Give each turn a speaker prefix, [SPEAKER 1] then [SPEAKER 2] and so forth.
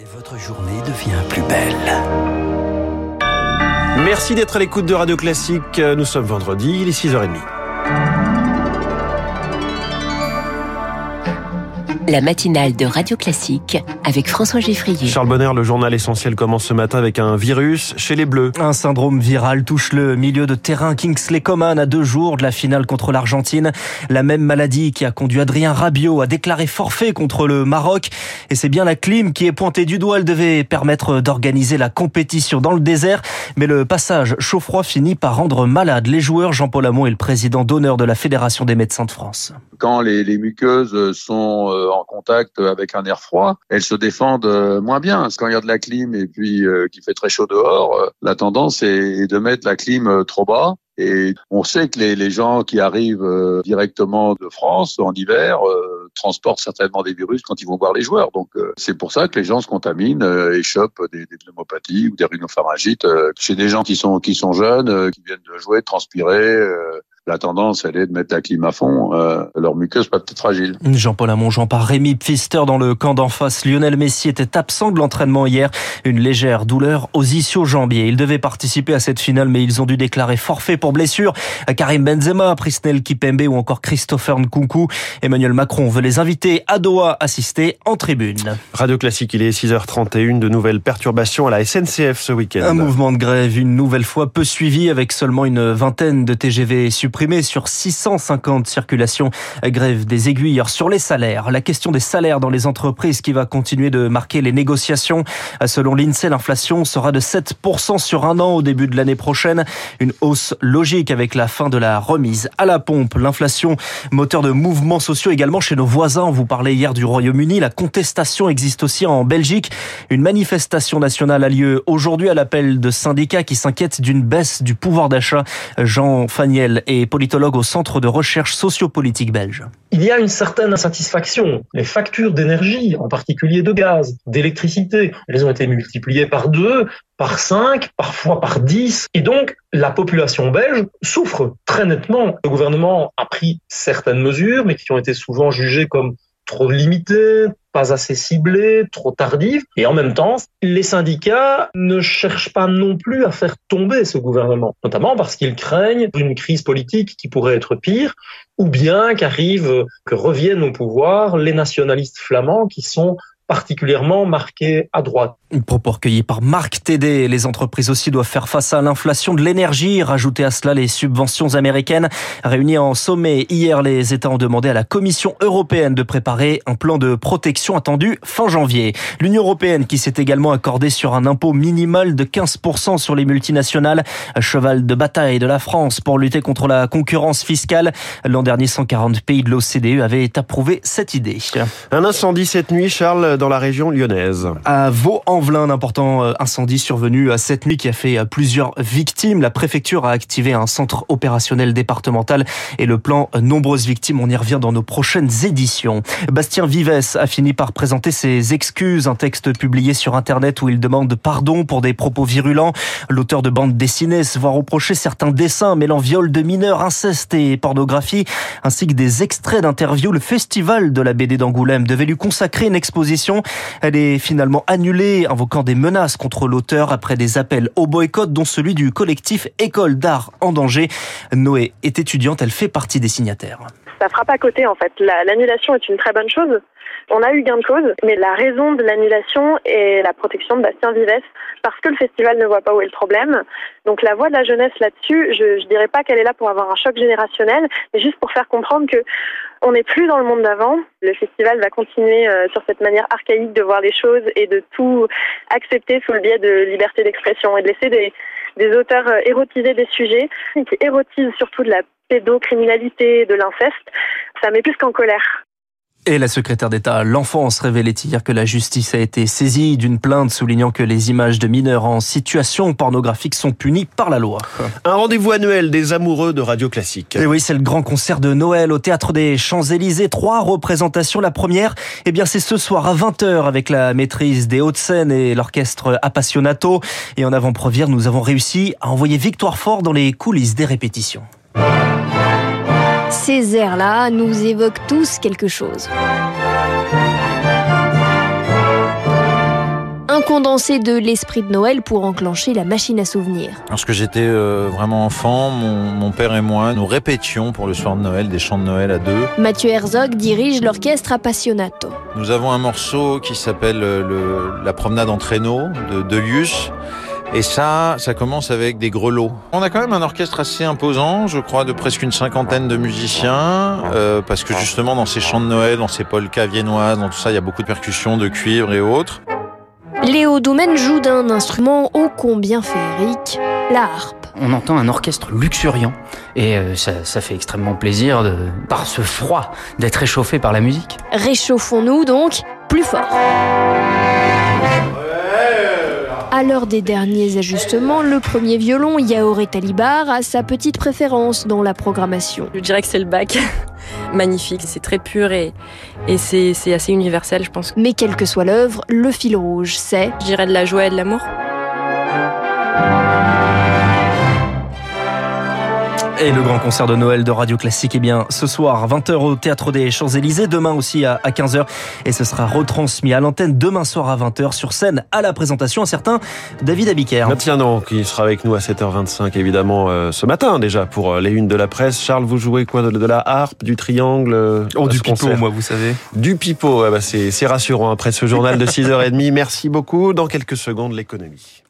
[SPEAKER 1] Et votre journée devient plus belle.
[SPEAKER 2] Merci d'être à l'écoute de Radio Classique. Nous sommes vendredi, il est 6h30.
[SPEAKER 3] La matinale de Radio Classique avec François Geffrier.
[SPEAKER 2] Charles Bonner, le journal essentiel commence ce matin avec un virus chez les Bleus.
[SPEAKER 4] Un syndrome viral touche le milieu de terrain Kingsley Coman à deux jours de la finale contre l'Argentine. La même maladie qui a conduit Adrien Rabiot à déclarer forfait contre le Maroc. Et c'est bien la clim qui est pointée du doigt. Elle devait permettre d'organiser la compétition dans le désert. Mais le passage chaud-froid finit par rendre malade les joueurs. Jean-Paul Hamon est le président d'honneur de la Fédération des médecins de France.
[SPEAKER 5] Quand les, les muqueuses sont euh, en contact avec un air froid, elles se défendent euh, moins bien. Quand il y a de la clim et puis euh, qu'il fait très chaud dehors, euh, la tendance est de mettre la clim trop bas. Et on sait que les, gens qui arrivent directement de France en hiver transportent certainement des virus quand ils vont voir les joueurs. Donc c'est pour ça que les gens se contaminent et chopent des, pneumopathies ou des rhinopharyngites chez des gens qui sont qui sont jeunes, qui viennent de jouer, transpirer la tendance, elle est de mettre la clim à fond. Euh, leur muqueuse peut être fragile.
[SPEAKER 4] Jean-Paul Amongeant par Rémi Pfister dans le camp d'en face. Lionel Messi était absent de l'entraînement hier. Une légère douleur aux ischio-jambiers. Il devait participer à cette finale, mais ils ont dû déclarer forfait pour blessure. Karim Benzema, Prisnel Kipembe ou encore Christopher Nkunku. Emmanuel Macron veut les inviter à Doha assister en tribune.
[SPEAKER 2] Radio Classique, il est 6h31. De nouvelles perturbations à la SNCF ce week-end.
[SPEAKER 4] Un mouvement de grève une nouvelle fois peu suivi avec seulement une vingtaine de TGV sur 650 circulations. Grève des aiguilleurs sur les salaires. La question des salaires dans les entreprises qui va continuer de marquer les négociations. Selon l'INSEE, l'inflation sera de 7% sur un an au début de l'année prochaine. Une hausse logique avec la fin de la remise à la pompe. L'inflation, moteur de mouvements sociaux également chez nos voisins. Vous parlez hier du Royaume-Uni. La contestation existe aussi en Belgique. Une manifestation nationale a lieu aujourd'hui à l'appel de syndicats qui s'inquiètent d'une baisse du pouvoir d'achat. Jean Faniel est politologue au Centre de recherche sociopolitique belge.
[SPEAKER 6] Il y a une certaine insatisfaction. Les factures d'énergie, en particulier de gaz, d'électricité, elles ont été multipliées par deux, par cinq, parfois par dix. Et donc, la population belge souffre très nettement. Le gouvernement a pris certaines mesures, mais qui ont été souvent jugées comme trop limitées, pas assez ciblées, trop tardives. Et en même temps, les syndicats ne cherchent pas non plus à faire tomber ce gouvernement, notamment parce qu'ils craignent une crise politique qui pourrait être pire, ou bien qu'arrive, que reviennent au pouvoir les nationalistes flamands qui sont particulièrement marqué à droite.
[SPEAKER 4] Propos recueilli par Marc Tédé. Les entreprises aussi doivent faire face à l'inflation de l'énergie. Rajouter à cela les subventions américaines. Réunies en sommet hier, les États ont demandé à la Commission européenne de préparer un plan de protection attendu fin janvier. L'Union européenne qui s'est également accordée sur un impôt minimal de 15% sur les multinationales. Cheval de bataille de la France pour lutter contre la concurrence fiscale. L'an dernier, 140 pays de l'OCDE avaient approuvé cette idée.
[SPEAKER 2] Un incendie cette nuit, Charles dans la région lyonnaise.
[SPEAKER 4] À Vaux-en-Velin, un important euh, incendie survenu euh, cette nuit qui a fait euh, plusieurs victimes. La préfecture a activé un centre opérationnel départemental et le plan nombreuses victimes. On y revient dans nos prochaines éditions. Bastien Vives a fini par présenter ses excuses, un texte publié sur Internet où il demande pardon pour des propos virulents. L'auteur de bande dessinée se voit reprocher certains dessins mêlant viol de mineurs, inceste et pornographie, ainsi que des extraits d'interviews. Le festival de la BD d'Angoulême devait lui consacrer une exposition elle est finalement annulée, invoquant des menaces contre l'auteur après des appels au boycott, dont celui du collectif École d'art en danger. Noé est étudiante, elle fait partie des signataires.
[SPEAKER 7] Ça frappe à côté en fait. L'annulation est une très bonne chose. On a eu gain de cause, mais la raison de l'annulation est la protection de Bastien Vives, parce que le festival ne voit pas où est le problème. Donc la voix de la jeunesse là-dessus, je ne dirais pas qu'elle est là pour avoir un choc générationnel, mais juste pour faire comprendre que on n'est plus dans le monde d'avant. Le festival va continuer euh, sur cette manière archaïque de voir les choses et de tout accepter sous le biais de liberté d'expression et de laisser des, auteurs euh, érotiser des sujets qui érotisent surtout de la pédocriminalité, de l'inceste. Ça met plus qu'en colère.
[SPEAKER 4] Et la secrétaire d'État à l'enfance révélait hier que la justice a été saisie d'une plainte soulignant que les images de mineurs en situation pornographique sont punies par la loi.
[SPEAKER 2] Un rendez-vous annuel des amoureux de Radio Classique.
[SPEAKER 4] Et oui, c'est le grand concert de Noël au Théâtre des Champs-Élysées. Trois représentations. La première, eh bien, c'est ce soir à 20h avec la maîtrise des Hauts-de-Seine et l'orchestre Appassionato. Et en avant-première, nous avons réussi à envoyer Victoire Fort dans les coulisses des répétitions.
[SPEAKER 8] Ces airs-là nous évoquent tous quelque chose. condensé de l'esprit de Noël pour enclencher la machine à souvenirs.
[SPEAKER 9] Lorsque j'étais euh, vraiment enfant, mon, mon, père et moi, nous répétions pour le soir de Noël des chants de Noël à deux.
[SPEAKER 8] Mathieu Herzog dirige l'orchestre Appassionato.
[SPEAKER 9] Nous avons un morceau qui s'appelle le, La promenade en traîneau de Delius. Et ça, ça commence avec des grelots. On a quand même un orchestre assez imposant, je crois, de presque une cinquantaine de musiciens, euh, parce que justement dans ces chants de Noël, dans ces polkas viennoises, dans tout ça, il y a beaucoup de percussions, de cuivre et autres.
[SPEAKER 8] Léo Doumen joue d'un instrument ô combien féerique, la harpe.
[SPEAKER 10] On entend un orchestre luxuriant et euh, ça, ça, fait extrêmement plaisir, de, par ce froid, d'être réchauffé par la musique.
[SPEAKER 8] Réchauffons-nous donc plus fort. L'heure des derniers ajustements, le premier violon, Yaoré Talibar, a sa petite préférence dans la programmation.
[SPEAKER 11] Je dirais que c'est le bac. Magnifique, c'est très pur et, et c'est assez universel, je pense.
[SPEAKER 8] Mais quelle que soit l'œuvre, le fil rouge, c'est...
[SPEAKER 11] Je dirais de la joie et de l'amour.
[SPEAKER 4] Et le grand concert de Noël de Radio Classique, eh bien, ce soir, 20h au Théâtre des Champs-Élysées, demain aussi à 15h, et ce sera retransmis à l'antenne demain soir à 20h sur scène à la présentation, un certain David Abiker.
[SPEAKER 2] Bah tiens, non, qui sera avec nous à 7h25, évidemment, euh, ce matin déjà, pour euh, les unes de la presse. Charles, vous jouez quoi De, de la harpe, du triangle euh,
[SPEAKER 4] Oh, du pipeau, moi, vous savez.
[SPEAKER 2] Du pipeau, bah c'est rassurant après ce journal de 6h30. Merci beaucoup. Dans quelques secondes, l'économie.